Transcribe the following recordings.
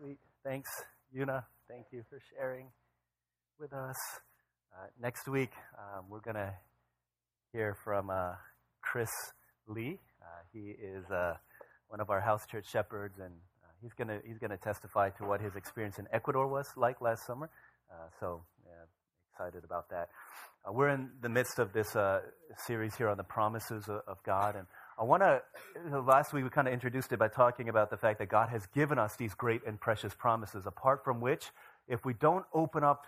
Sweet. Thanks, Yuna. Thank you for sharing with us. Uh, next week, um, we're going to hear from uh, Chris Lee. Uh, he is uh, one of our house church shepherds, and uh, he's going to he's to testify to what his experience in Ecuador was like last summer. Uh, so, yeah, excited about that. we're in the midst of this series here on the promises of, of God, and I want to, last week we kind of introduced it by talking about the fact that God has given us these great and precious promises, apart from which, if we don't open up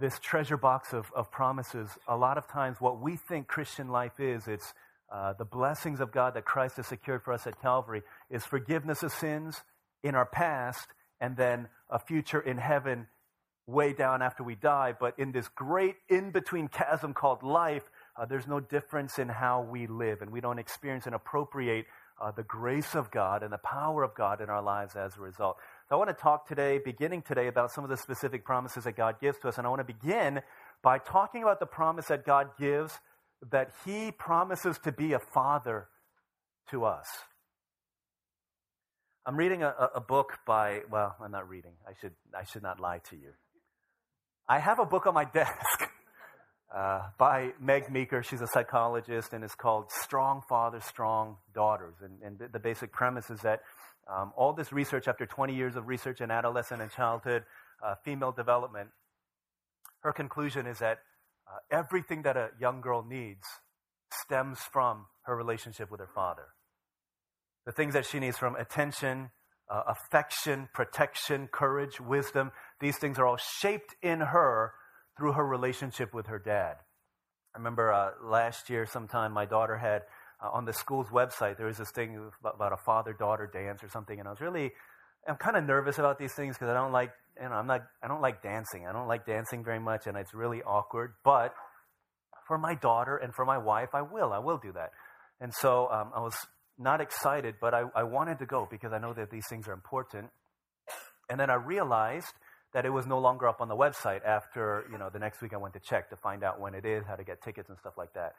this treasure box of, of promises, a lot of times what we think Christian life is, it's uh, the blessings of God that Christ has secured for us at Calvary, is forgiveness of sins in our past, and then a future in heaven way down after we die. But in this great in between chasm called life, uh, there's no difference in how we live, and we don't experience and appropriate uh, the grace of God and the power of God in our lives as a result. So I want to talk today, beginning today, about some of the specific promises that God gives to us. And I want to begin by talking about the promise that God gives that He promises to be a father to us. I'm reading a, a book by, well, I'm not reading. I should, I should not lie to you. I have a book on my desk uh, by Meg Meeker. She's a psychologist, and it's called Strong Fathers, Strong Daughters. And, and the basic premise is that um, all this research, after 20 years of research in adolescent and childhood uh, female development, her conclusion is that uh, everything that a young girl needs stems from her relationship with her father. The things that she needs from attention, uh, affection, protection, courage, wisdom, these things are all shaped in her through her relationship with her dad. I remember uh, last year, sometime, my daughter had uh, on the school's website, there was this thing about a father daughter dance or something, and I was really, I'm kind of nervous about these things because I don't like, you know, I'm not, I don't like dancing. I don't like dancing very much, and it's really awkward. But for my daughter and for my wife, I will. I will do that. And so um, I was not excited, but I, I wanted to go because I know that these things are important. And then I realized that it was no longer up on the website after, you know, the next week I went to check to find out when it is, how to get tickets and stuff like that.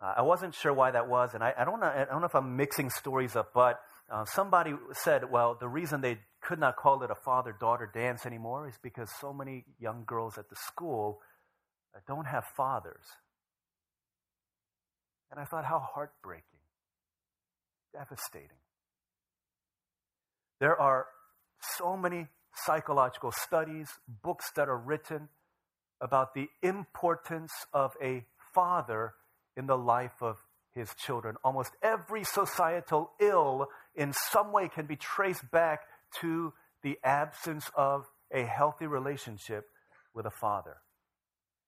Uh, I wasn't sure why that was, and I, I, don't know, I don't know if I'm mixing stories up, but uh, somebody said, well, the reason they could not call it a father daughter dance anymore is because so many young girls at the school don't have fathers. And I thought, how heartbreaking, devastating. There are so many psychological studies, books that are written about the importance of a father in the life of his children. Almost every societal ill in some way can be traced back to the absence of a healthy relationship with a father.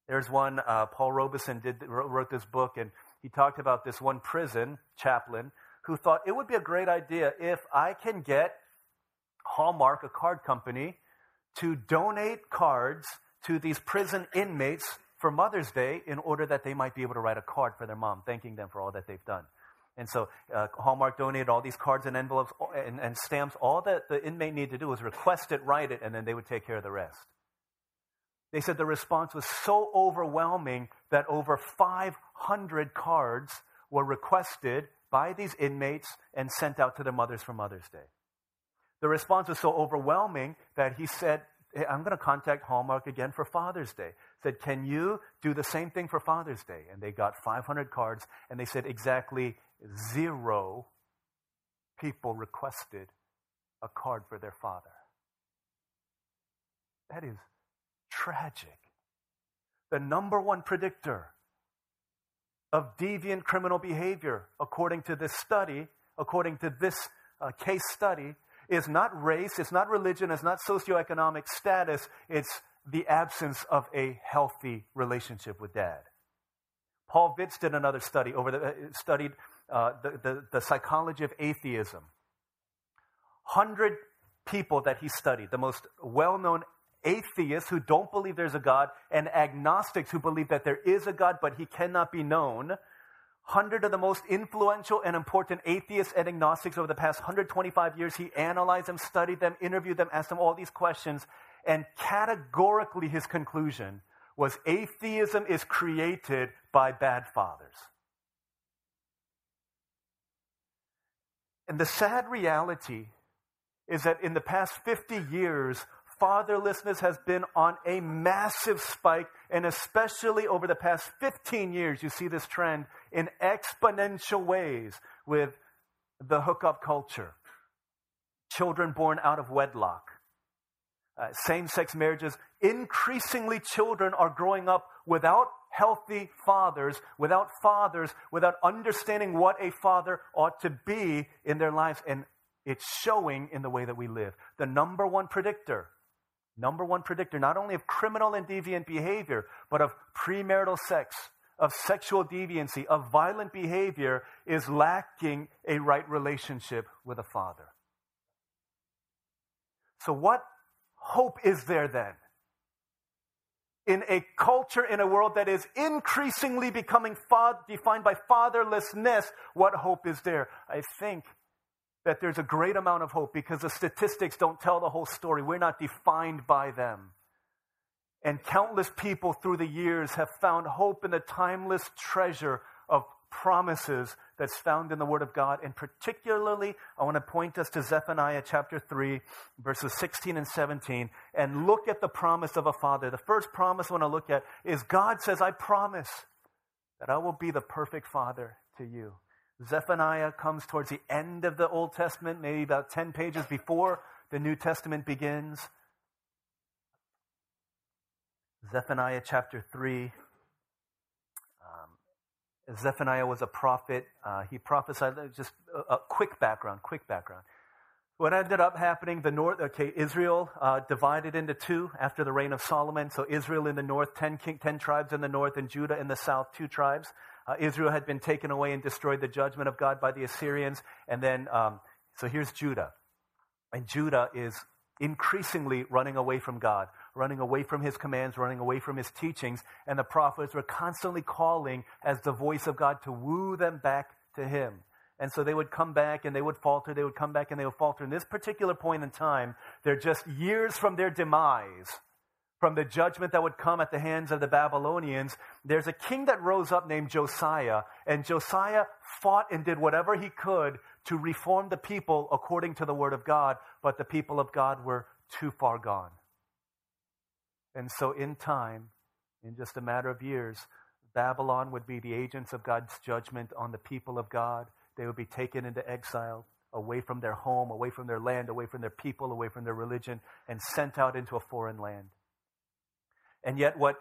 There's one, uh, Paul Robeson did, wrote this book, and he talked about this one prison chaplain who thought it would be a great idea if I can get Hallmark, a card company, to donate cards to these prison inmates for Mother's Day in order that they might be able to write a card for their mom, thanking them for all that they've done. And so uh, Hallmark donated all these cards and envelopes and, and stamps. All that the inmate needed to do was request it, write it, and then they would take care of the rest. They said the response was so overwhelming that over 500 cards were requested by these inmates and sent out to their mothers for Mother's Day. The response was so overwhelming that he said, hey, I'm going to contact Hallmark again for Father's Day. Said, can you do the same thing for Father's Day? And they got 500 cards, and they said exactly zero people requested a card for their father. That is tragic. The number one predictor of deviant criminal behavior, according to this study, according to this uh, case study, is not race, it's not religion, it's not socioeconomic status, it's the absence of a healthy relationship with dad. Paul Vitz did another study over the, uh, studied uh, the, the, the psychology of atheism. Hundred people that he studied, the most well-known atheists who don't believe there's a God, and agnostics who believe that there is a God, but he cannot be known, 100 of the most influential and important atheists and agnostics over the past 125 years. He analyzed them, studied them, interviewed them, asked them all these questions, and categorically his conclusion was atheism is created by bad fathers. And the sad reality is that in the past 50 years, fatherlessness has been on a massive spike, and especially over the past 15 years, you see this trend in exponential ways with the hookup culture, children born out of wedlock, uh, same sex marriages. Increasingly, children are growing up without healthy fathers, without fathers, without understanding what a father ought to be in their lives. And it's showing in the way that we live. The number one predictor, number one predictor, not only of criminal and deviant behavior, but of premarital sex, of sexual deviancy, of violent behavior, is lacking a right relationship with a father. So, what hope is there then? In a culture, in a world that is increasingly becoming fa- defined by fatherlessness, what hope is there? I think that there's a great amount of hope because the statistics don't tell the whole story. We're not defined by them. And countless people through the years have found hope in the timeless treasure of promises that's found in the Word of God. And particularly, I want to point us to Zephaniah chapter 3, verses 16 and 17, and look at the promise of a father. The first promise I want to look at is God says, I promise that I will be the perfect father to you. Zephaniah comes towards the end of the Old Testament, maybe about 10 pages before the New Testament begins. Zephaniah chapter 3. Um, Zephaniah was a prophet. Uh, he prophesied, just a, a, quick background, quick background. What ended up happening, the north, okay, Israel uh, divided into two after the reign of Solomon. So Israel in the north, ten, king, ten tribes in the north, and Judah in the south, two tribes. Uh, Israel had been taken away and destroyed the judgment of God by the Assyrians. And then, um, so here's Judah. And Judah is increasingly running away from God, running away from his commands, running away from his teachings. And the prophets were constantly calling as the voice of God to woo them back to him. And so they would come back and they would falter, they would come back and they would falter. In this particular point in time, they're just years from their demise from the judgment that would come at the hands of the Babylonians, there's a king that rose up named Josiah, and Josiah fought and did whatever he could to reform the people according to the word of God, but the people of God were too far gone. And so, in time, in just a matter of years, Babylon would be the agents of God's judgment on the people of God. They would be taken into exile, away from their home, away from their land, away from their people, away from their religion, and sent out into a foreign land. And yet, what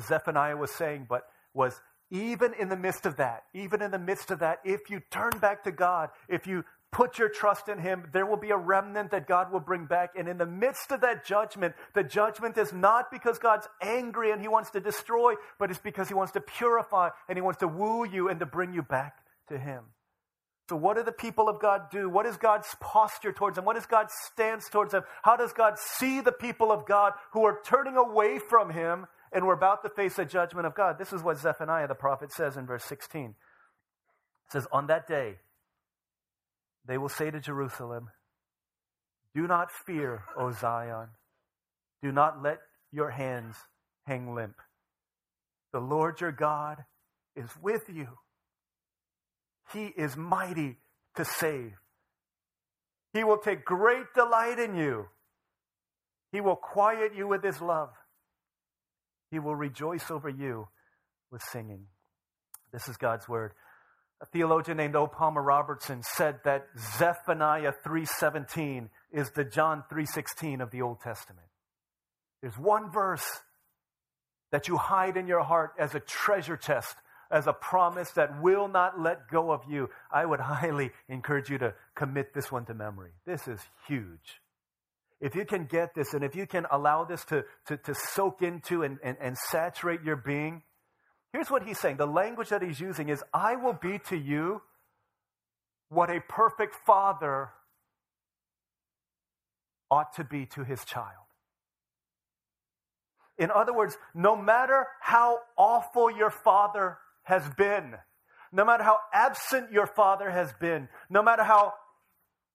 Zephaniah was saying, but was even in the midst of that, even in the midst of that, if you turn back to God, if you put your trust in Him, there will be a remnant that God will bring back. And in the midst of that judgment, the judgment is not because God's angry and He wants to destroy, but it's because He wants to purify and He wants to woo you and to bring you back to Him. So, what do the people of God do? What is God's posture towards them? What is God's stance towards them? How does God see the people of God who are turning away from Him and we're about to face the judgment of God? This is what Zephaniah the prophet says in verse 16. It says, On that day, they will say to Jerusalem, Do not fear, O Zion. Do not let your hands hang limp. The Lord your God is with you he is mighty to save. He will take great delight in you. He will quiet you with his love. He will rejoice over you with singing. This is God's word. A theologian named O. Palmer Robertson said that Zephaniah 3:17 is the John 3:16 of the Old Testament. There's one verse that you hide in your heart as a treasure chest as a promise that will not let go of you, I would highly encourage you to commit this one to memory. This is huge. If you can get this and if you can allow this to, to, to soak into and, and, and saturate your being, here's what he's saying. The language that he's using is I will be to you what a perfect father ought to be to his child. In other words, no matter how awful your father has been, no matter how absent your father has been, no matter how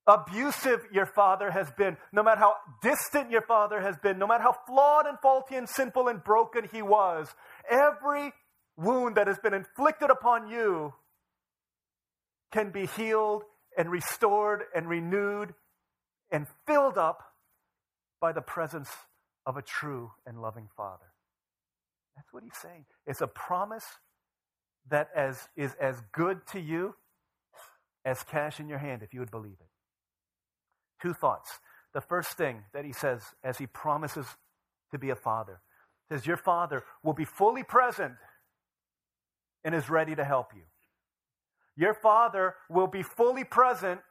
abusive your father has been, no matter how distant your father has been, no matter how flawed and faulty and sinful and broken he was, every wound that has been inflicted upon you can be healed and restored and renewed and filled up by the presence of a true and loving Father. That's what he's saying. It's a promise that as, is as good to you as cash in your hand if you would believe it. Two thoughts. The first thing that he says as he promises to be a father says, Your father will be fully present and is ready to help you. Your father will be fully present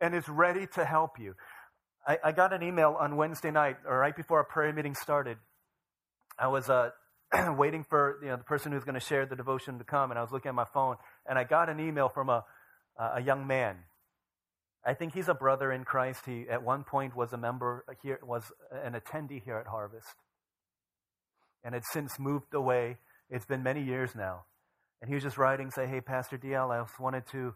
and is ready to help you. I, I got an email on Wednesday night, or right before our prayer meeting started. I was uh, waiting for you know, the person who's going to share the devotion to come, and I was looking at my phone, and I got an email from a, a young man. I think he's a brother in Christ. He at one point was a member here, was an attendee here at Harvest, and had since moved away. It's been many years now, and he was just writing, say, "Hey, Pastor DL, I just wanted to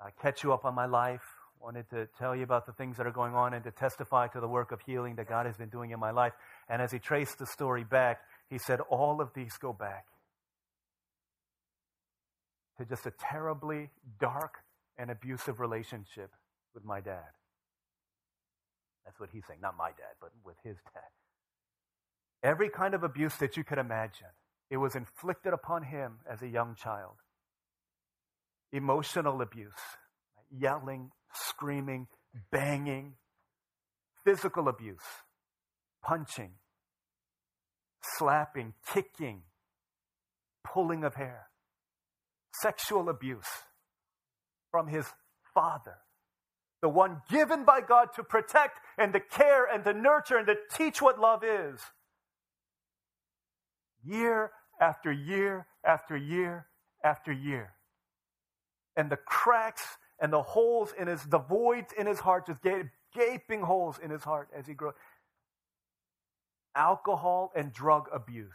uh, catch you up on my life wanted to tell you about the things that are going on and to testify to the work of healing that God has been doing in my life. And as he traced the story back, he said, All of these go back to just a terribly dark and abusive relationship with my dad. That's what he's saying. Not my dad, but with his dad. Every kind of abuse that you could imagine, it was inflicted upon him as a young child. Emotional abuse, yelling, screaming, banging, physical abuse, punching, slapping, kicking, pulling of hair, sexual abuse from his father, the one given by God to protect and to care and to nurture and to teach what love is. Year after year after year after year. And the cracks and the holes in his, the voids in his heart, just gaping holes in his heart as he grows. Alcohol and drug abuse.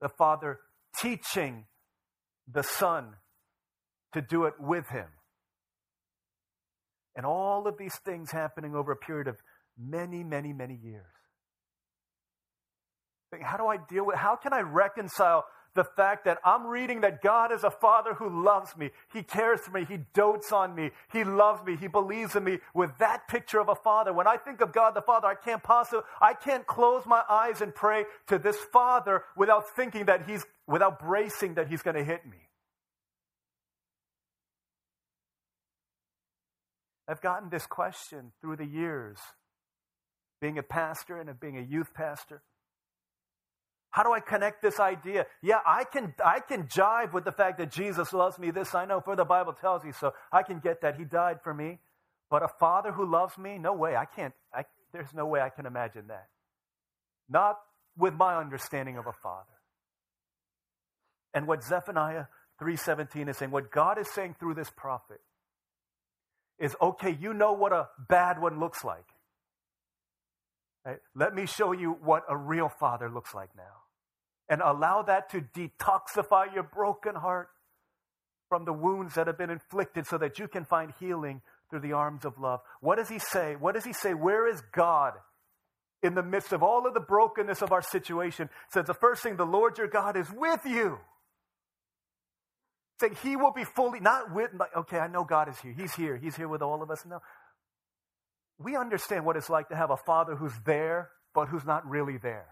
The father teaching the son to do it with him. And all of these things happening over a period of many, many, many years. How do I deal with how can I reconcile the fact that I'm reading that God is a father who loves me. He cares for me. He dotes on me. He loves me. He believes in me with that picture of a father. When I think of God the Father, I can't possibly, I can't close my eyes and pray to this father without thinking that he's, without bracing that he's going to hit me. I've gotten this question through the years, being a pastor and of being a youth pastor. How do I connect this idea? Yeah, I can, I can jive with the fact that Jesus loves me. This I know, for the Bible tells me so. I can get that. He died for me. But a father who loves me? No way. I can't, I, there's no way I can imagine that. Not with my understanding of a father. And what Zephaniah 3.17 is saying, what God is saying through this prophet is, okay, you know what a bad one looks like. Right? Let me show you what a real father looks like now. And allow that to detoxify your broken heart from the wounds that have been inflicted so that you can find healing through the arms of love. What does he say? What does he say? Where is God in the midst of all of the brokenness of our situation? Says the first thing, the Lord your God is with you. Saying he will be fully, not with, okay, I know God is here. He's here. He's here with all of us. No, we understand what it's like to have a father who's there, but who's not really there.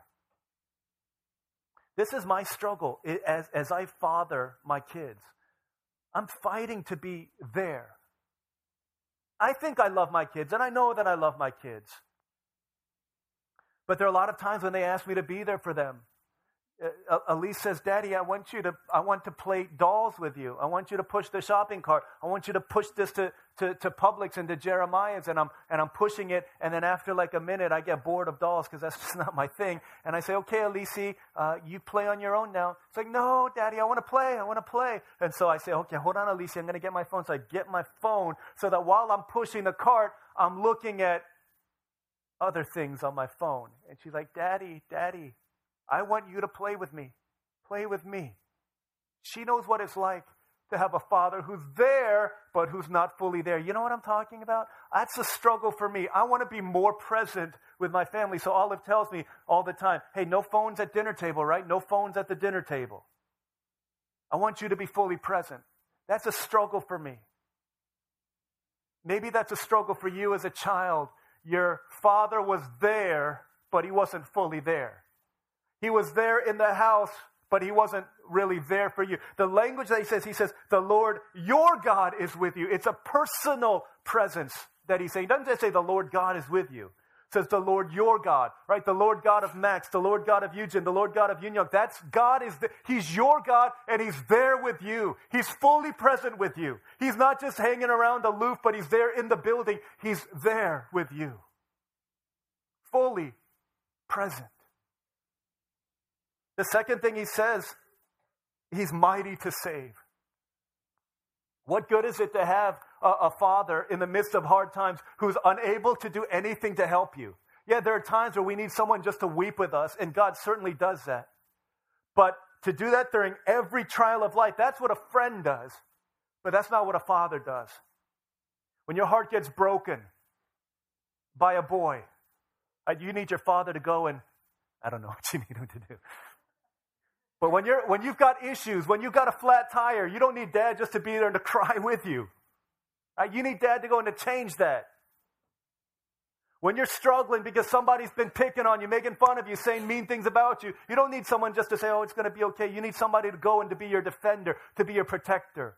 This is my struggle as, as I father my kids. I'm fighting to be there. I think I love my kids, and I know that I love my kids. But there are a lot of times when they ask me to be there for them. Uh, Elise says, Daddy, I want you to, I want to play dolls with you. I want you to push the shopping cart. I want you to push this to, to, to Publix and to Jeremiah's. And I'm, and I'm pushing it. And then after like a minute, I get bored of dolls because that's just not my thing. And I say, okay, Elise, uh, you play on your own now. It's like, no, Daddy, I want to play. I want to play. And so I say, okay, hold on, Elise. I'm going to get my phone. So I get my phone so that while I'm pushing the cart, I'm looking at other things on my phone. And she's like, Daddy, Daddy, I want you to play with me. Play with me. She knows what it's like to have a father who's there, but who's not fully there. You know what I'm talking about? That's a struggle for me. I want to be more present with my family. So Olive tells me all the time hey, no phones at dinner table, right? No phones at the dinner table. I want you to be fully present. That's a struggle for me. Maybe that's a struggle for you as a child. Your father was there, but he wasn't fully there. He was there in the house, but he wasn't really there for you. The language that he says, he says, the Lord your God is with you. It's a personal presence that he's saying. He doesn't just say the Lord God is with you. It says the Lord your God, right? The Lord God of Max, the Lord God of Eugene, the Lord God of Yunyong. That's God is the, He's your God and He's there with you. He's fully present with you. He's not just hanging around aloof, but He's there in the building. He's there with you. Fully present. The second thing he says, he's mighty to save. What good is it to have a, a, father in the midst of hard times who's unable to do anything to help you? Yeah, there are times where we need someone just to weep with us, and God certainly does that. But to do that during every trial of life, that's what a friend does. But that's not what a father does. When your heart gets broken by a boy, uh, you need your father to go and, I don't know what you need him to do. But when, you're, when you've got issues, when you've got a flat tire, you don't need dad just to be there and to cry with you. Right? You need dad to go in to change that. When you're struggling because somebody's been picking on you, making fun of you, saying mean things about you, you don't need someone just to say, oh, it's going to be okay. You need somebody to go and to be your defender, to be your protector.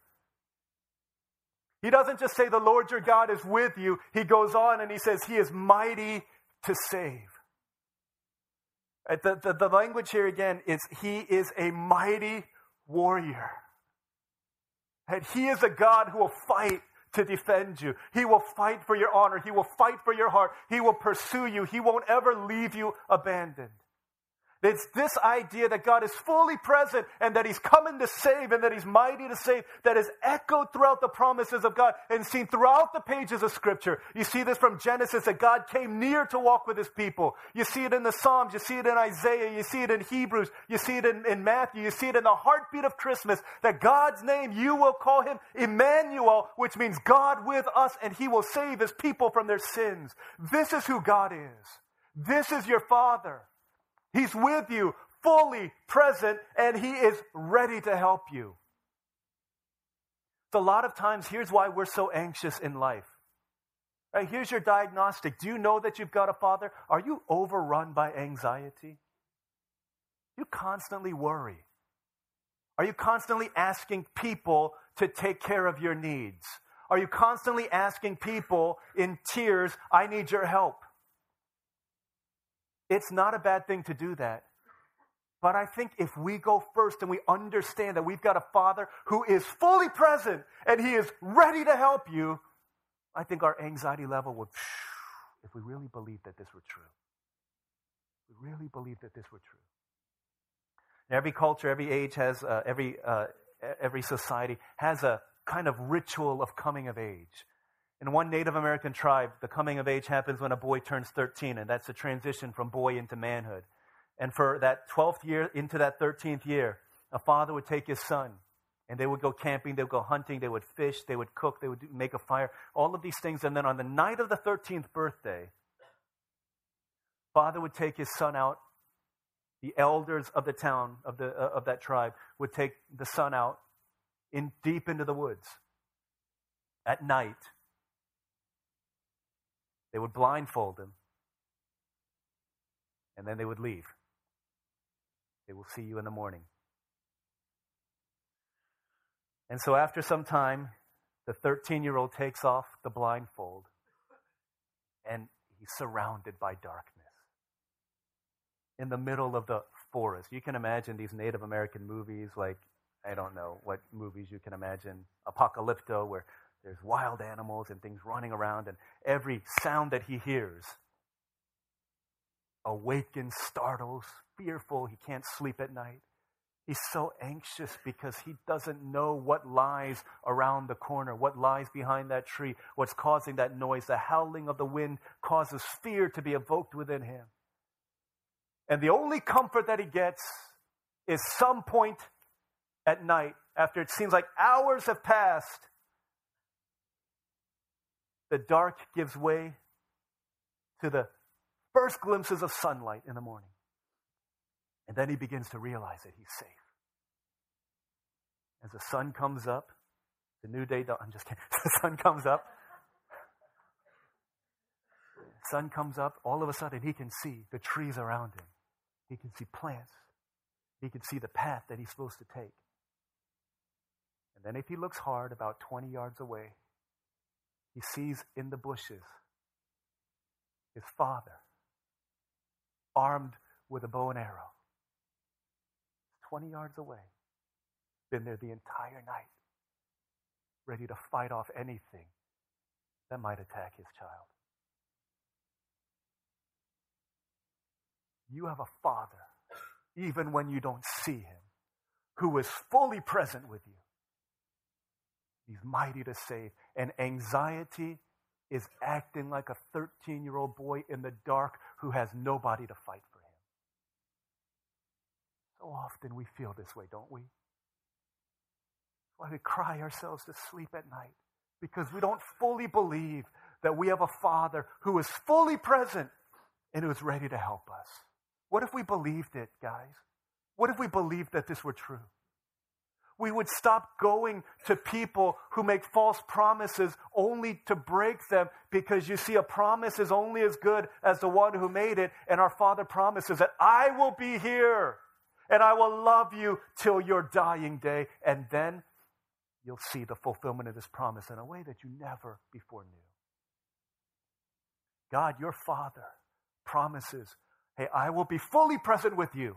He doesn't just say, the Lord your God is with you. He goes on and he says, He is mighty to save. Uh, the, the, the language here again is He is a mighty warrior. And He is a God who will fight to defend you. He will fight for your honor. He will fight for your heart. He will pursue you. He won't ever leave you abandoned. It's this idea that God is fully present and that He's coming to save and that He's mighty to save that is echoed throughout the promises of God and seen throughout the pages of Scripture. You see this from Genesis that God came near to walk with His people. You see it in the Psalms. You see it in Isaiah. You see it in Hebrews. You see it in, in Matthew. You see it in the heartbeat of Christmas that God's name, you will call Him Emmanuel, which means God with us and He will save His people from their sins. This is who God is. This is your Father. He's with you, fully present, and He is ready to help you. So, a lot of times, here's why we're so anxious in life. Right, here's your diagnostic. Do you know that you've got a father? Are you overrun by anxiety? You constantly worry. Are you constantly asking people to take care of your needs? Are you constantly asking people in tears, I need your help? It's not a bad thing to do that. But I think if we go first and we understand that we've got a Father who is fully present and He is ready to help you, I think our anxiety level would, if we really believed that this were true. We really believe that this were true. Every culture, every age has, uh, every, uh, every society has a kind of ritual of coming of age. In one Native American tribe, the coming of age happens when a boy turns 13, and that's a transition from boy into manhood. And for that 12th year into that 13th year, a father would take his son, and they would go camping, they would go hunting, they would fish, they would cook, they would make a fire, all of these things. And then on the night of the 13th birthday, father would take his son out. The elders of the town, of, the, uh, of that tribe, would take the son out in deep into the woods at night they would blindfold him, and then they would leave. They will see you in the morning. And so, after some time, the 13 year old takes off the blindfold, and he's surrounded by darkness in the middle of the forest. You can imagine these Native American movies, like, I don't know what movies you can imagine, Apocalypto, where there's wild animals and things running around, and every sound that he hears awakens, startles, fearful. He can't sleep at night. He's so anxious because he doesn't know what lies around the corner, what lies behind that tree, what's causing that noise. The howling of the wind causes fear to be evoked within him. And the only comfort that he gets is some point at night, after it seems like hours have passed, the dark gives way to the first glimpses of sunlight in the morning. And then he begins to realize that he's safe. As the sun comes up, the new day, I'm just kidding, the sun comes up, sun comes up, all of a sudden he can see the trees around him. He can see plants. He can see the path that he's supposed to take. And then if he looks hard, about 20 yards away, he sees in the bushes his father, armed with a bow and arrow. 20 yards away, been there the entire night, ready to fight off anything that might attack his child. You have a father, even when you don't see him, who is fully present with you. He's mighty to save. And anxiety is acting like a 13 year old boy in the dark who has nobody to fight for him. So often we feel this way, don't we? Why we cry ourselves to sleep at night because we don't fully believe that we have a Father who is fully present and who is ready to help us. What if we believed it, guys? What if we believed that this were true? We would stop going to people who make false promises only to break them because you see, a promise is only as good as the one who made it. And our Father promises that I will be here and I will love you till your dying day. And then you'll see the fulfillment of this promise in a way that you never before knew. God, your Father, promises, hey, I will be fully present with you,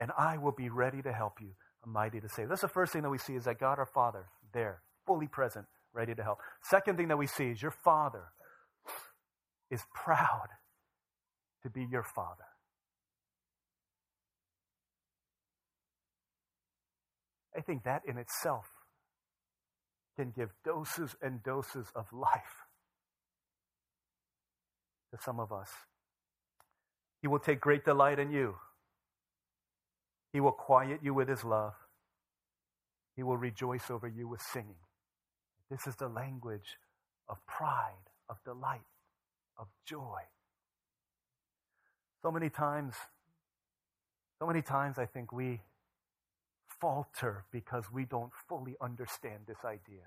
and I will be ready to help you. Mighty to save. That's the first thing that we see is that God, our Father, there, fully present, ready to help. Second thing that we see is your Father is proud to be your Father. I think that in itself can give doses and doses of life to some of us. He will take great delight in you. He will quiet you with his love. He will rejoice over you with singing. This is the language of pride, of delight, of joy. So many times, so many times I think we falter because we don't fully understand this idea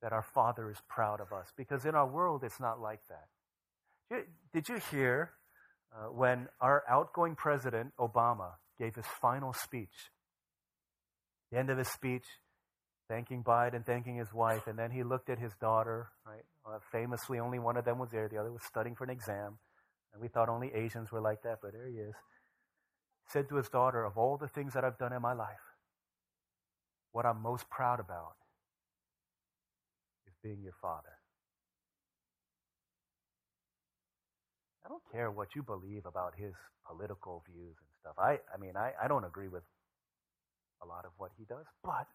that our Father is proud of us. Because in our world, it's not like that. Did you hear uh, when our outgoing president, Obama, gave his final speech? The end of his speech, thanking Biden, and thanking his wife, and then he looked at his daughter, right? Uh, famously, only one of them was there, the other was studying for an exam. And we thought only Asians were like that, but there he is said to his daughter, Of all the things that I've done in my life, what I'm most proud about is being your father. I don't care what you believe about his political views and stuff. I, I mean, I, I don't agree with a lot of what he does, but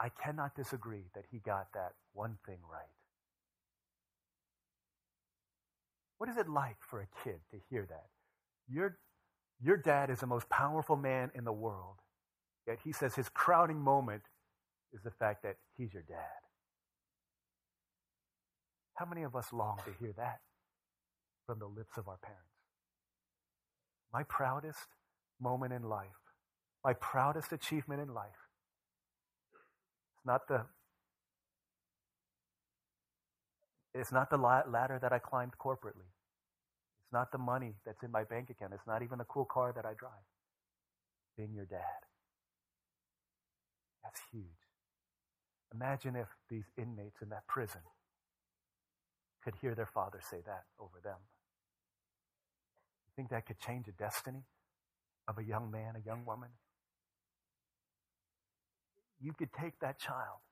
I cannot disagree that he got that one thing right. What is it like for a kid to hear that? Your your dad is the most powerful man in the world. Yet he says his crowning moment is the fact that he's your dad. How many of us long to hear that from the lips of our parents? My proudest moment in life, my proudest achievement in life, it's not the it's not the ladder that I climbed corporately It's not the money that's in my bank account. It's not even the cool car that I drive. Being your dad. That's huge. Imagine if these inmates in that prison could hear their father say that over them. Think that could change the destiny of a young man, a young woman? You could take that child,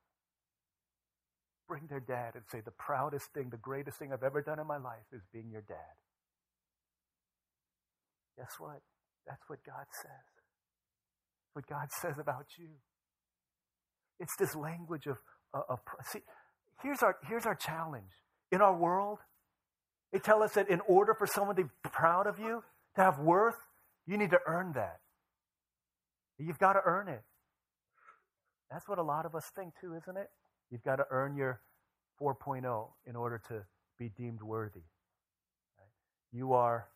bring their dad, and say, The proudest thing, the greatest thing I've ever done in my life is being your dad. Guess what? That's what God says. What God says about you. It's this language of, uh, of, of see, here's our, here's our challenge. In our world, they tell us that in order for someone to be proud of you, to have worth, you need to earn that. You've got to earn it. That's what a lot of us think too, isn't it? You've got to earn your 4.0 in order to be deemed worthy. You are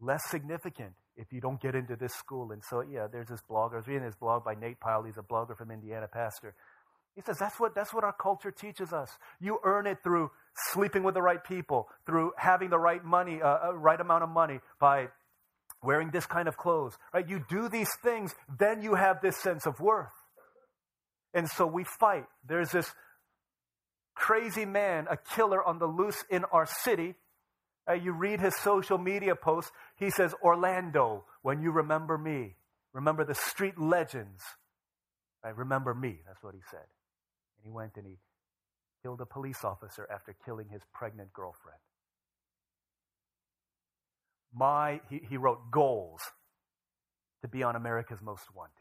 less significant if you don't get into this school. And so, yeah, there's this blogger. I was reading this blog by Nate Pyle. He's a blogger from Indiana, pastor. He says that's what, that's what our culture teaches us. You earn it through sleeping with the right people, through having the right money, uh, uh, right amount of money, by wearing this kind of clothes, right? You do these things, then you have this sense of worth. And so we fight. There's this crazy man, a killer on the loose in our city. Uh, you read his social media posts. He says, Orlando, when you remember me, remember the street legends. Right? Remember me. That's what he said. And he went and he killed a police officer after killing his pregnant girlfriend. My, he, he wrote goals to be on America's Most Wanted.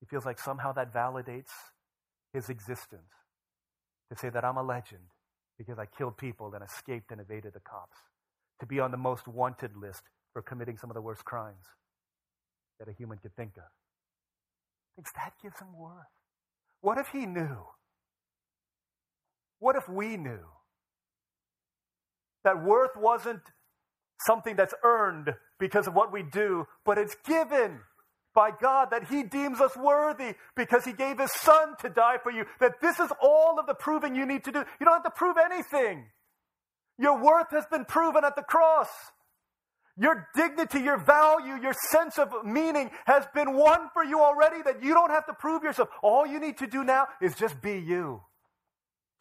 He feels like somehow that validates his existence to say that I'm a legend because I killed people and escaped and evaded the cops, to be on the most wanted list for committing some of the worst crimes that a human could think of. Thinks that gives him worth. What if he knew? What if we knew that worth wasn't something that's earned because of what we do, but it's given by God that He deems us worthy because He gave His Son to die for you. That this is all of the proving you need to do. You don't have to prove anything. Your worth has been proven at the cross. Your dignity, your value, your sense of meaning has been won for you already that you don't have to prove yourself. All you need to do now is just be you.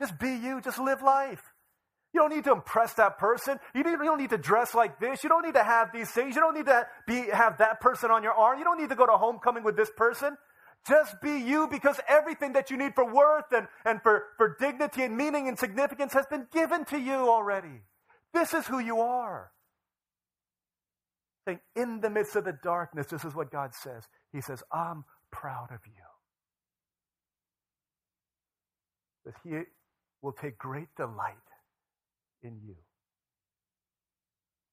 Just be you. Just live life. You don't need to impress that person. You, don't need to dress like this. You don't need to have these things. You don't need to be, have that person on your arm. You don't need to go to homecoming with this person. Just be you because everything that you need for worth and, and for, for dignity and meaning and significance has been given to you already. This is who you are. In the midst of the darkness, this is what God says. He says, I'm proud of you. That He will take great delight in you.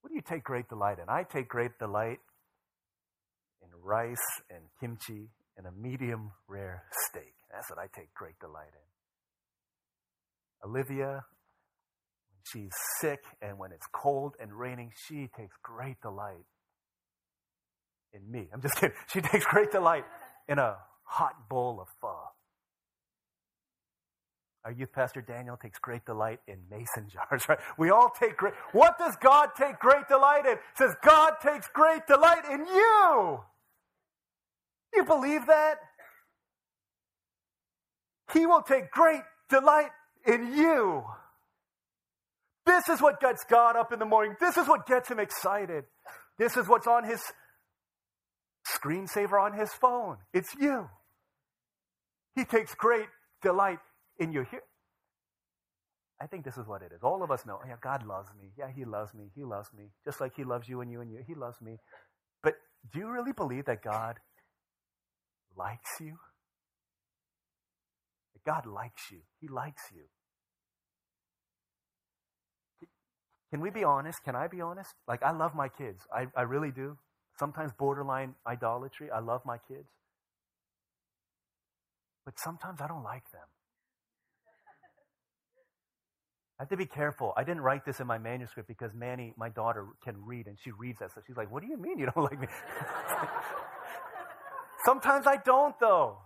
What do you take great delight in? I take great delight in rice and kimchi and a medium rare steak. That's what I take great delight in. Olivia, when she's sick and when it's cold and raining, she takes great delight in me. I'm just kidding. She takes great delight in a hot bowl of pho. Our youth pastor Daniel takes great delight in mason jars, right? We all take great. What does God take great delight in? Says God takes great delight in you. You believe that? He will take great delight in you. This is what gets God up in the morning. This is what gets him excited. This is what's on his screensaver on his phone. It's you. He takes great delight in you. here. I think this is what it is. All of us know, yeah, God loves me. Yeah, He loves me. He loves me. Just like He loves you and you and you. He loves me. But do you really believe that God likes you? That God likes you. He likes you. Can we be honest? Can I be honest? Like, I love my kids. I, I really do. Sometimes borderline idolatry. I love my kids. But sometimes I don't like them. I have to be careful. I didn't write this in my manuscript because Manny, my daughter, can read and she reads that stuff. She's like, What do you mean you don't like me? sometimes I don't, though.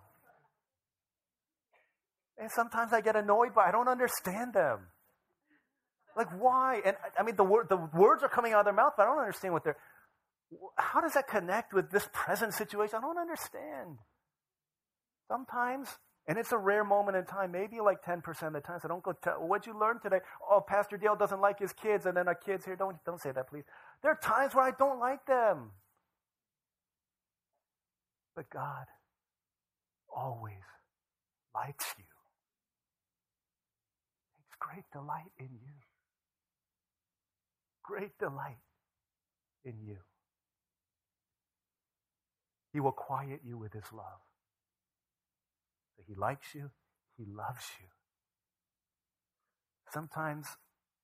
And sometimes I get annoyed by I don't understand them. Like, why? And I mean, the, the words are coming out of their mouth, but I don't understand what they're. How does that connect with this present situation? I don't understand. Sometimes and it's a rare moment in time, maybe like 10% of the time. So don't go tell, what'd you learn today? Oh, Pastor Dale doesn't like his kids, and then our kids here. Don't, don't say that, please. There are times where I don't like them. But God always likes you. Takes great delight in you. Great delight in you. He will quiet you with his love. So he likes you, he loves you. Sometimes,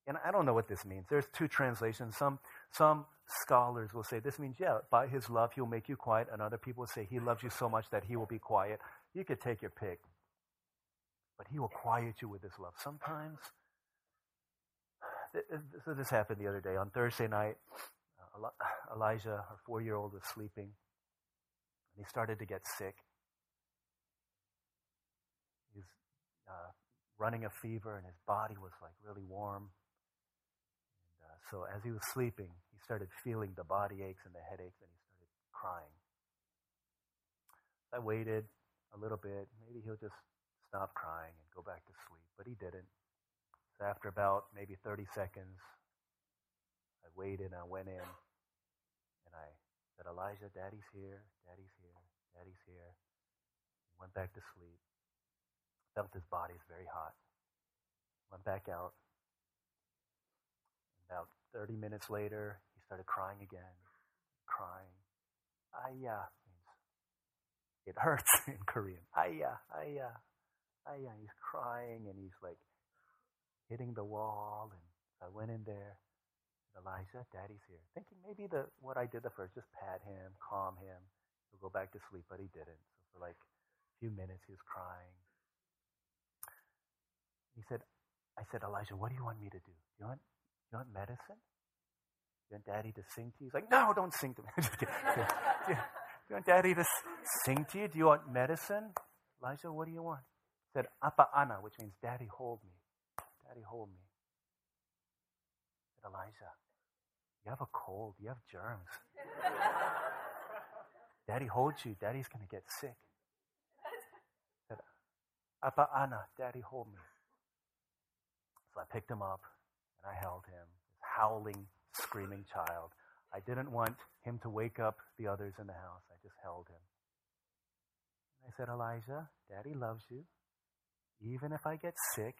and I don't know what this means. There's two translations. Some some scholars will say this means, yeah, by his love he'll make you quiet, and other people will say he loves you so much that he will be quiet. You could take your pick. But he will quiet you with his love. Sometimes so this happened the other day on Thursday night. Uh, Elijah, our four-year-old, was sleeping, and he started to get sick. He uh, running a fever, and his body was like really warm. And uh, so as he was sleeping, he started feeling the body aches and the headaches, and he started crying. I waited a little bit. Maybe he'll just stop crying and go back to sleep, but he didn't. So after about maybe 30 seconds, I waited and I went in and I said, Elijah, daddy's here, daddy's here, daddy's here. He went back to sleep. Felt his body body's very hot. Went back out. About 30 minutes later, he started crying again, crying. Aya means it hurts in Korean. Aya, aya, aya. He's crying and he's like hitting the wall. And I went in there. Elijah, Daddy's here. Thinking maybe the what I did the first, just pat him, calm him. He'll go back to sleep, but he didn't. So for like a few minutes, he was crying. He said, I said, Elijah, what do you want me to do? Do you want, do you want medicine? Do you want daddy to sing to you? He's like, no, don't sing to me. do, you, want daddy to sing to you? Do you want medicine? Elijah, what do you want? He said, Apa ana, which means daddy hold me. Daddy hold me. Elijah, you have a cold. You have germs. daddy holds you. Daddy's going to get sick. I said, Apa ana, daddy hold me. So I picked him up and I held him, this howling, screaming child. I didn't want him to wake up the others in the house. I just held him. I said, Elijah, Daddy loves you. Even if I get sick,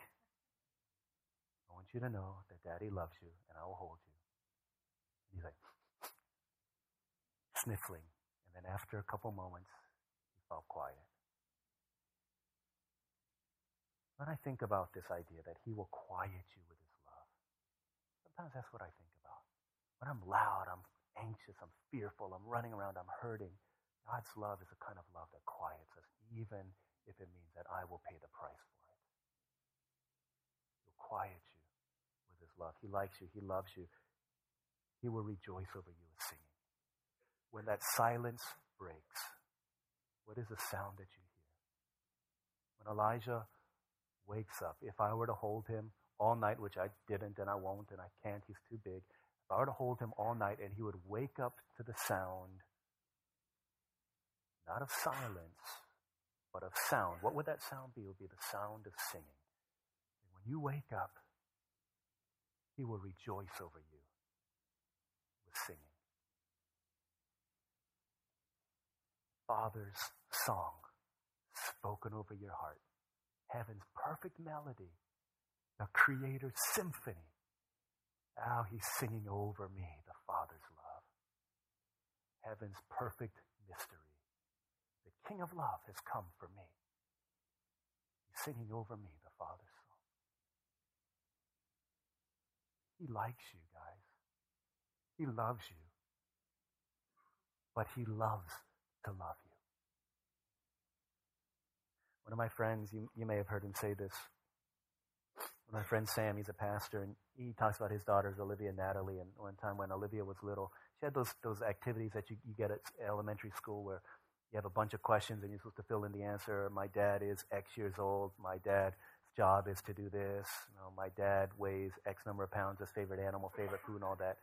I want you to know that Daddy loves you and I will hold you. He's like, sniffling. And then after a couple moments, he felt quiet. When I think about this idea that He will quiet you with His love, sometimes that's what I think about. When I'm loud, I'm anxious, I'm fearful, I'm running around, I'm hurting. God's love is a kind of love that quiets us, even if it means that I will pay the price for it. He'll quiet you with His love. He likes you, He loves you. He will rejoice over you with singing. When that silence breaks, what is the sound that you hear? When Elijah wakes up. If I were to hold him all night, which I didn't and I won't and I can't, he's too big. If I were to hold him all night and he would wake up to the sound, not of silence, but of sound, what would that sound be? It would be the sound of singing. And when you wake up, he will rejoice over you singing. Father's song spoken over your heart heaven's perfect melody, the Creator's symphony. Now he's singing over me the Father's love. Heaven's perfect mystery. The King of love has come for me. He's singing over me the Father's song. He likes you. He loves you. But he loves to love you. One of my friends, you, you may have heard him say this. My friend Sam, he's a pastor, and he talks about his daughters, Olivia and Natalie. And one time when Olivia was little, she had those, those activities that you, you get at elementary school where you have a bunch of questions and you're supposed to fill in the answer. My dad is X years old. My dad's job is to do this. You know, my dad weighs X number of pounds, his favorite animal, favorite food, and all that.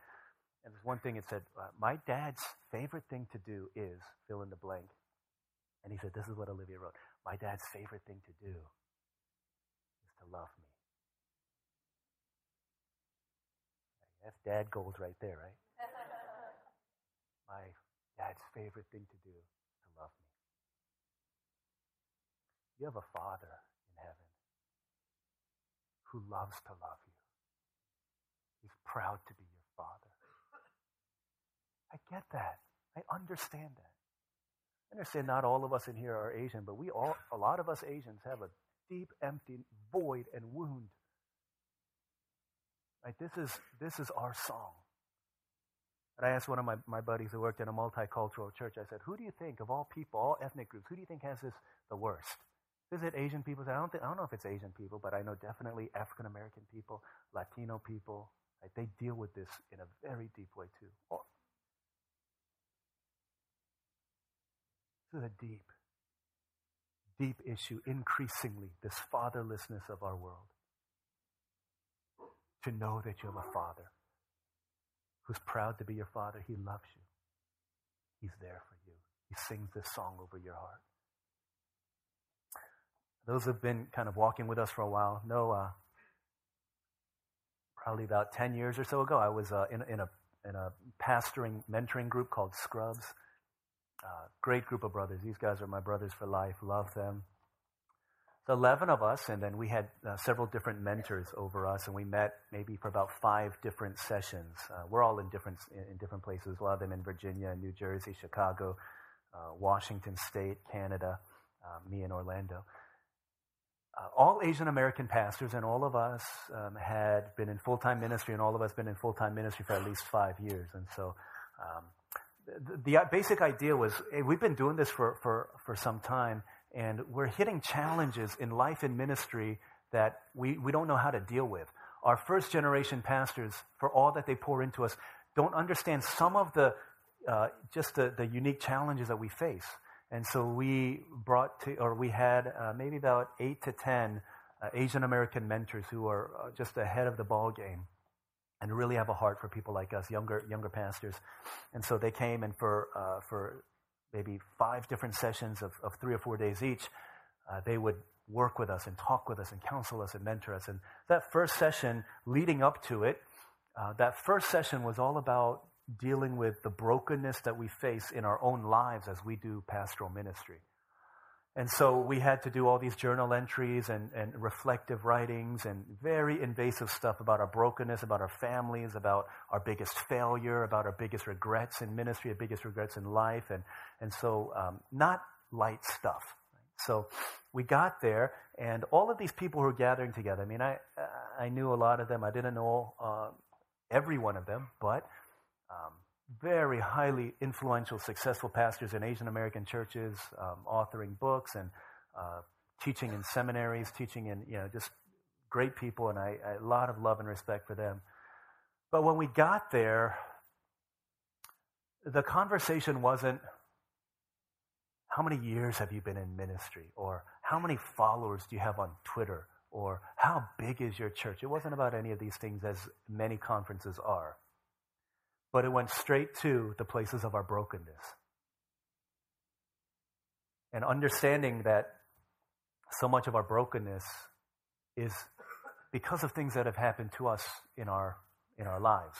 And there's one thing it said, uh, my dad's favorite thing to do is fill in the blank. And he said, this is what Olivia wrote. My dad's favorite thing to do is to love me. That's dad goals right there, right? My dad's favorite thing to do is to love me. You have a father in heaven who loves to love you. He's proud to be. I get that. I understand that. I understand not all of us in here are Asian, but we all, a lot of us Asians have a deep, empty void and wound. Right? This is, this is our song. And I asked one of my, my buddies who worked in a multicultural church, I said, who do you think, of all people, all ethnic groups, who do you think has this the worst? Is it Asian people? I don't, think, I don't know if it's Asian people, but I know definitely African American people, Latino people. Right? They deal with this in a very deep way too. Is a deep, deep issue increasingly, this fatherlessness of our world. To know that you have a father who's proud to be your father. He loves you. He's there for you. He sings this song over your heart. Those who've been kind of walking with us for a while know uh, probably about 10 years or so ago, I was uh, in, in, a, in a pastoring, mentoring group called Scrubs. Uh, great group of brothers. These guys are my brothers for life. Love them. So 11 of us, and then we had uh, several different mentors over us, and we met maybe for about five different sessions. Uh, we're all in different, in different places, a lot of them in Virginia, New Jersey, Chicago, uh, Washington State, Canada, uh, me in Orlando. Uh, all Asian American pastors and all of us um, had been in full time ministry, and all of us been in full time ministry for at least five years. And so um, the, basic idea was hey, we've been doing this for, for, for some time, and we're hitting challenges in life and ministry that we, we don't know how to deal with. Our first generation pastors, for all that they pour into us, don't understand some of the uh, just the, the unique challenges that we face. And so we brought to, or we had uh, maybe about eight to ten uh, Asian American mentors who are uh, just ahead of the ball game and really have a heart for people like us, younger younger pastors. And so they came and for uh, for maybe five different sessions of, of three or four days each, uh, they would work with us and talk with us and counsel us and mentor us. And that first session, leading up to it, uh, that first session was all about dealing with the brokenness that we face in our own lives as we do pastoral ministry. And so we had to do all these journal entries and, and reflective writings and very invasive stuff about our brokenness, about our families, about our biggest failure, about our biggest regrets in ministry, our biggest regrets in life. And, and so, um, not light stuff. So we got there, and all of these people were gathering together. I mean, I, I knew a lot of them. I didn't know uh, every one of them, but um, very highly influential, successful pastors in Asian American churches, um, authoring books and uh, teaching in seminaries, teaching in, you know, just great people, and I, I, a lot of love and respect for them. But when we got there, the conversation wasn't, how many years have you been in ministry? Or how many followers do you have on Twitter? Or how big is your church? It wasn't about any of these things as many conferences are but it went straight to the places of our brokenness. And understanding that so much of our brokenness is because of things that have happened to us in our, in our lives,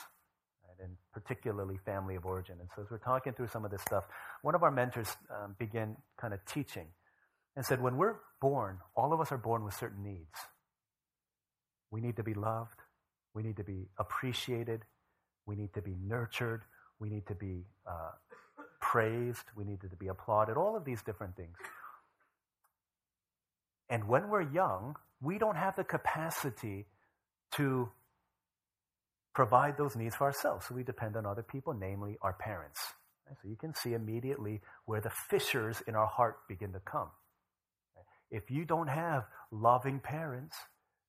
right? and particularly family of origin. And so, as we're talking through some of this stuff, one of our mentors um, began kind of teaching and said, When we're born, all of us are born with certain needs. We need to be loved, we need to be appreciated, we need to be nurtured. We need to be uh, praised. We need to be applauded. All of these different things. And when we're young, we don't have the capacity to provide those needs for ourselves. So we depend on other people, namely our parents. So you can see immediately where the fissures in our heart begin to come. If you don't have loving parents,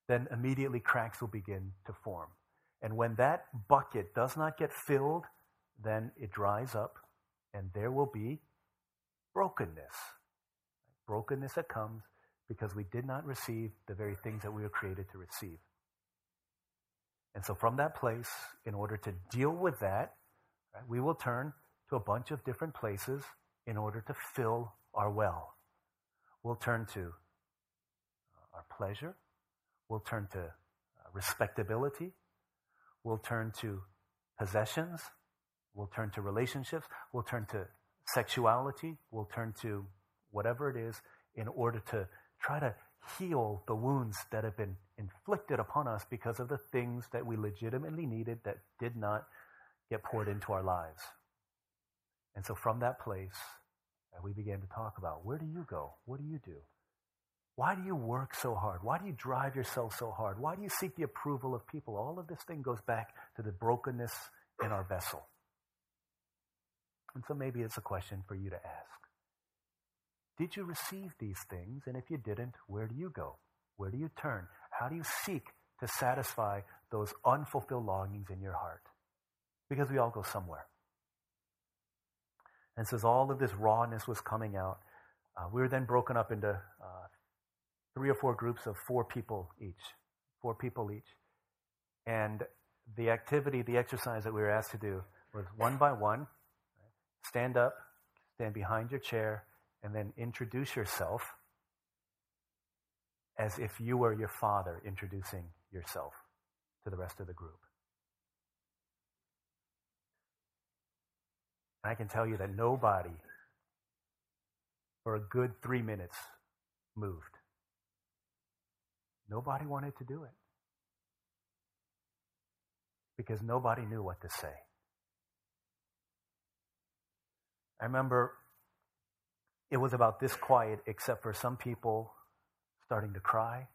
then immediately cracks will begin to form. And when that bucket does not get filled, then it dries up and there will be brokenness. Brokenness that comes because we did not receive the very things that we were created to receive. And so, from that place, in order to deal with that, right, we will turn to a bunch of different places in order to fill our well. We'll turn to uh, our pleasure, we'll turn to uh, respectability, We'll turn to possessions. We'll turn to relationships. We'll turn to sexuality. We'll turn to whatever it is in order to try to heal the wounds that have been inflicted upon us because of the things that we legitimately needed that did not get poured into our lives. And so from that place, we began to talk about where do you go? What do you do? Why do you work so hard? Why do you drive yourself so hard? Why do you seek the approval of people? All of this thing goes back to the brokenness in our vessel. And so maybe it's a question for you to ask. Did you receive these things? And if you didn't, where do you go? Where do you turn? How do you seek to satisfy those unfulfilled longings in your heart? Because we all go somewhere. And so as all of this rawness was coming out, Uh, we were then broken up into uh, three or four groups of four people each, four people each. And the activity, the exercise that we were asked to do was one by one, stand up, stand behind your chair, and then introduce yourself as if you were your father introducing yourself to the rest of the group. And I can tell you that nobody, for a good three minutes, moved. Nobody wanted to do it because nobody knew what to say. I remember it was about this quiet, except for some people starting to cry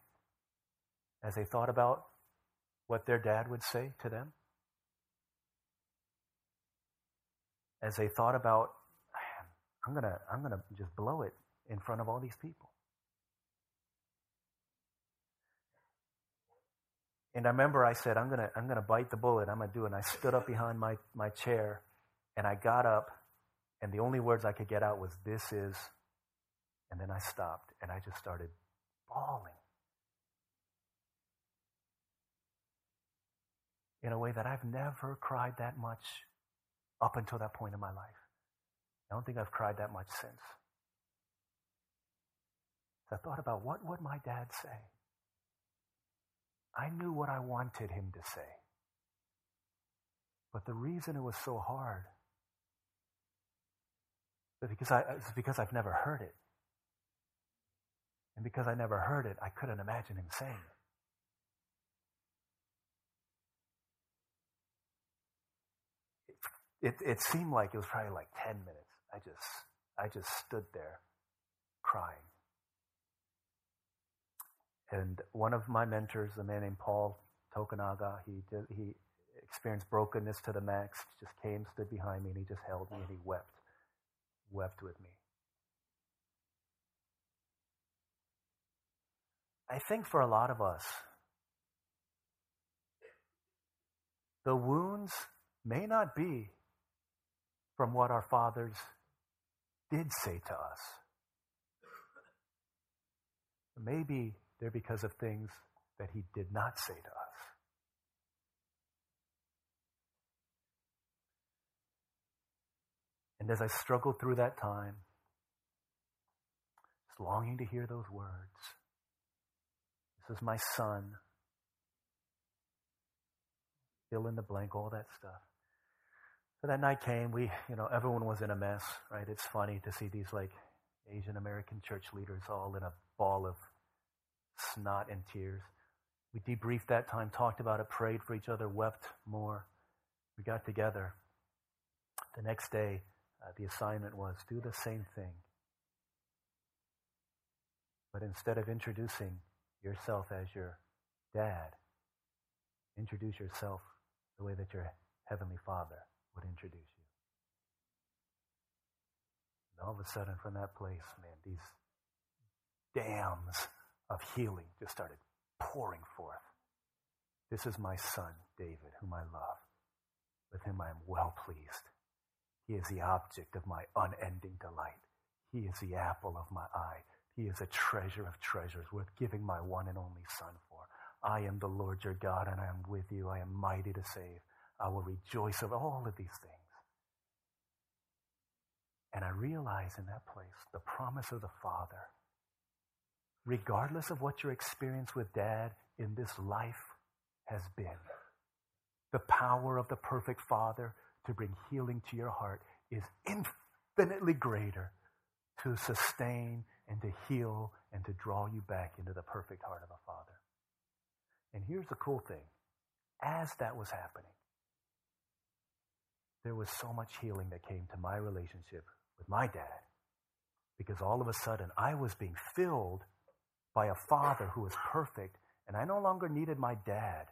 as they thought about what their dad would say to them. As they thought about, I'm gonna, I'm gonna just blow it in front of all these people. And I remember I said, I'm gonna, I'm gonna bite the bullet. I'm gonna do it. And I stood up behind my, my chair and I got up and the only words I could get out was, This is, and then I stopped and I just started bawling. In a way that I've never cried that much up until that point in my life. I don't think I've cried that much since. I thought about what would my dad say? I knew what I wanted him to say. But the reason it was so hard is because, I, is because I've never heard it. And because I never heard it, I couldn't imagine him saying it. It, it seemed like it was probably like 10 minutes. I just, I just stood there crying. And one of my mentors, a man named Paul Tokunaga, he, did, he experienced brokenness to the max, just came, stood behind me, and he just held me and he wept, wept with me. I think for a lot of us, the wounds may not be from what our fathers did say to us. Maybe they're because of things that he did not say to us. And as I struggled through that time, just longing to hear those words, this is my son. Fill in the blank, all that stuff. So that night came, we, you know, everyone was in a mess, right? It's funny to see these like Asian American church leaders all in a ball of snot and tears. We debriefed that time, talked about it, prayed for each other, wept more. We got together. The next day, uh, the assignment was do the same thing. But instead of introducing yourself as your dad, introduce yourself the way that your heavenly father would introduce you. And all of a sudden, from that place, man, these dams of healing just started pouring forth. This is my son, David, whom I love. With him I am well pleased. He is the object of my unending delight. He is the apple of my eye. He is a treasure of treasures worth giving my one and only son for. I am the Lord your God, and I am with you. I am mighty to save. I will rejoice over all of these things. And I realize in that place the promise of the Father regardless of what your experience with dad in this life has been. The power of the perfect Father to bring healing to your heart is infinitely greater to sustain and to heal and to draw you back into the perfect heart of a Father. And here's the cool thing as that was happening, there was so much healing that came to my relationship with my dad because all of a sudden I was being filled by a father who was perfect, and I no longer needed my dad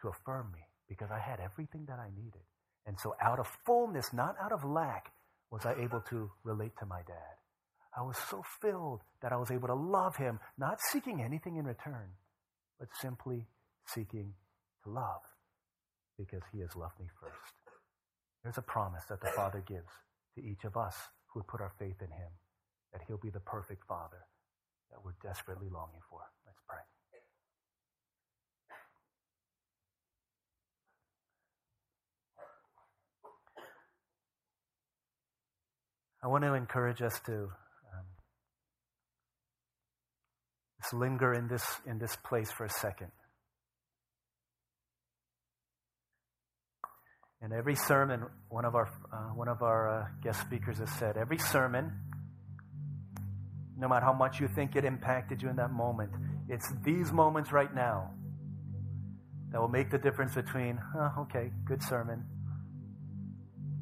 to affirm me because I had everything that I needed. And so, out of fullness, not out of lack, was I able to relate to my dad. I was so filled that I was able to love him, not seeking anything in return, but simply seeking to love because he has loved me first. There's a promise that the Father gives to each of us who put our faith in him. that He'll be the perfect Father that we're desperately longing for. Let's pray. I want to encourage us to um, just linger in this, in this place for a second. In every sermon, one of our, uh, one of our uh, guest speakers has said, every sermon, no matter how much you think it impacted you in that moment, it's these moments right now that will make the difference between, oh, okay, good sermon,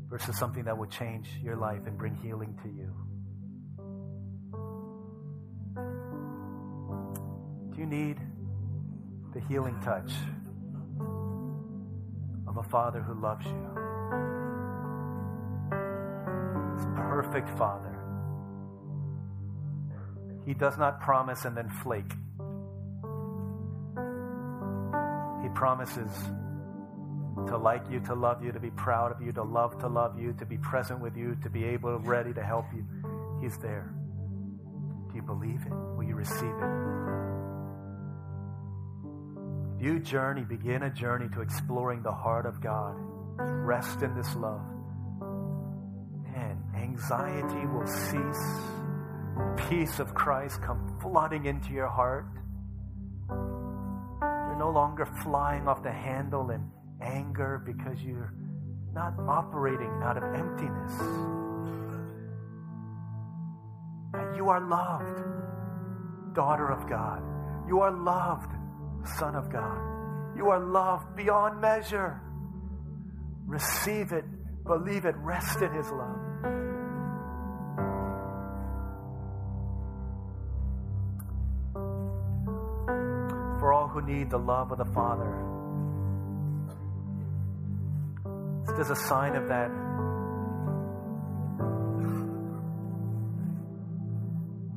versus something that will change your life and bring healing to you. Do you need the healing touch of a father who loves you? Perfect father. He does not promise and then flake. He promises to like you, to love you, to be proud of you, to love to love you, to be present with you, to be able, ready to help you. He's there. Do you believe it? Will you receive it? You journey, begin a journey to exploring the heart of God, rest in this love, and anxiety will cease. Peace of Christ come flooding into your heart. You're no longer flying off the handle in anger because you're not operating out of emptiness. You are loved, daughter of God. You are loved, son of God. You are loved beyond measure. Receive it, believe it, rest in His love. Need the love of the Father, as a sign of that.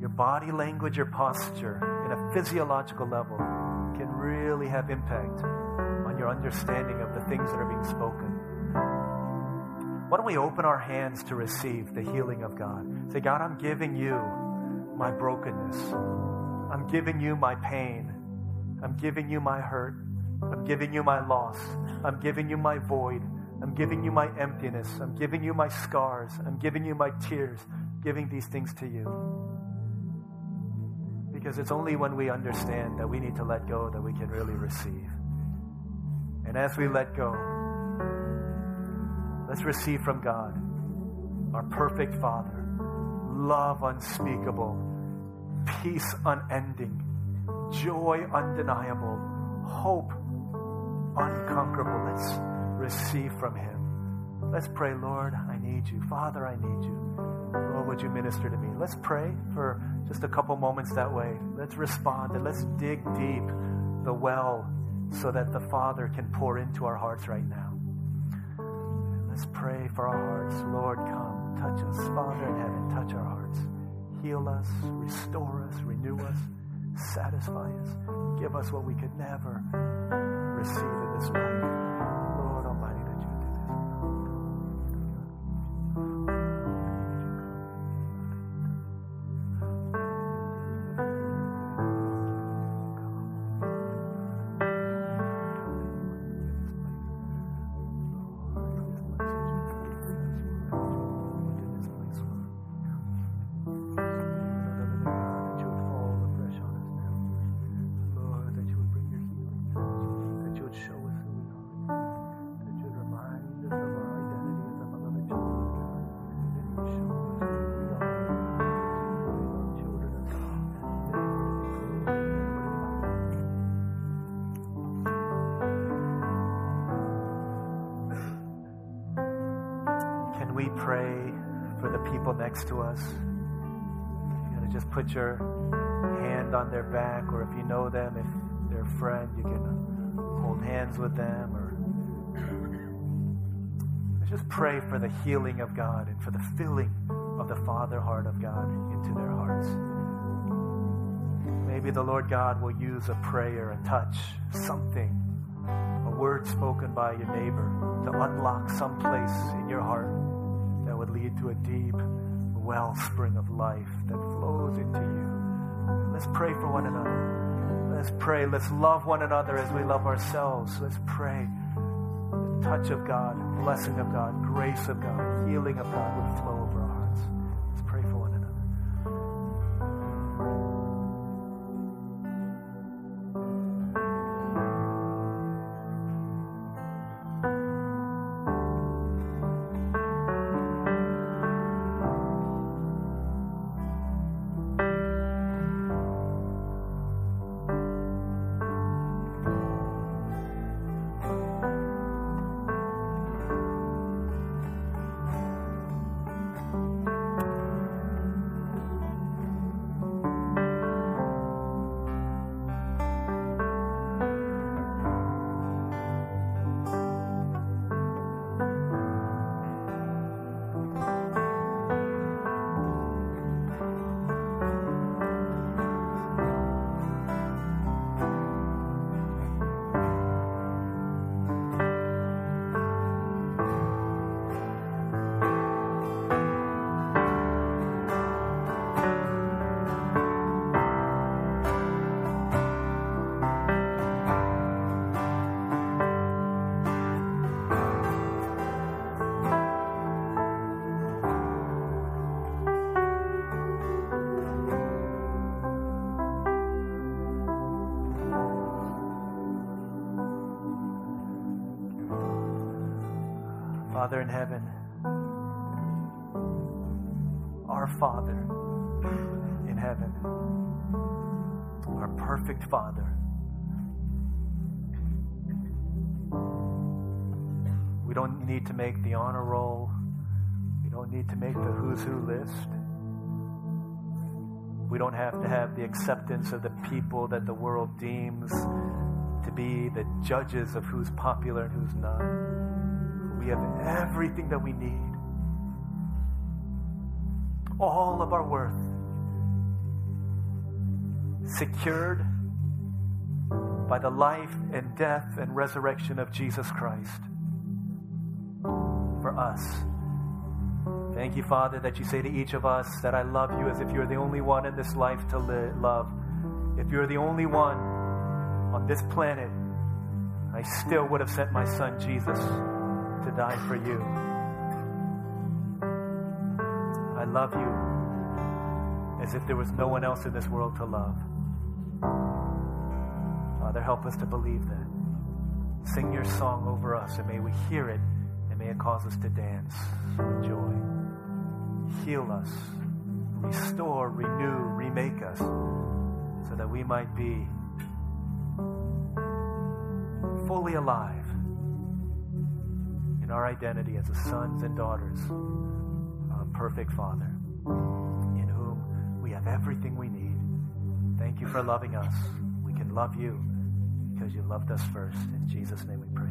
Your body language, your posture, in a physiological level, can really have impact on your understanding of the things that are being spoken. Why don't we open our hands to receive the healing of God? Say, God, I'm giving you my brokenness. I'm giving you my pain. I'm giving you my hurt. I'm giving you my loss. I'm giving you my void. I'm giving you my emptiness. I'm giving you my scars. I'm giving you my tears, giving these things to you. Because it's only when we understand that we need to let go that we can really receive. And as we let go, let's receive from God, our perfect Father, love unspeakable, peace unending, joy undeniable, hope unconquerable. Let's receive from Him. Let's pray, Lord, I need you. Father, I need you. Lord, would you minister to me? Let's pray for just a couple moments that way. Let's respond and let's dig deep the well so that the Father can pour into our hearts right now. Let's pray for our hearts. Lord, come, touch us. Father in heaven, touch our hearts. Heal us, restore us, renew us, satisfy us. Give us what we could never receive in this life. You know them, if they're a friend, you can hold hands with them, or just pray for the healing of God and for the filling of the Father heart of God into their hearts. Maybe the Lord God will use a prayer, a touch, something, a word spoken by your neighbor to unlock some place in your heart that would lead to a deep wellspring of life that flows into you. Let's pray for one another. Let's pray. Let's love one another as we love ourselves. Let's pray. The touch of God, blessing of God, grace of God, healing of God would flow over heaven, our perfect Father. We don't need to make the honor roll. We don't need to make the who's who list. We don't have to have the acceptance of the people that the world deems to be the judges of who's popular and who's not. We have everything that we need. All of our worth secured by the life and death and resurrection of Jesus Christ for us. Thank you, Father, that you say to each of us that I love you as if you're the only one in this life to love. If you're the only one on this planet, I still would have sent my son Jesus to die for you. I love you as if there was no one else in this world to love. Father, help us to believe that. Sing your song over us, and may we hear it, and may it cause us to dance with joy. Heal us, restore, renew, remake us, so that we might be fully alive in our identity as the sons and daughters of a perfect Father, in whom we have everything we need. Thank you for loving us. We can love you because you loved us first. In Jesus' name we pray.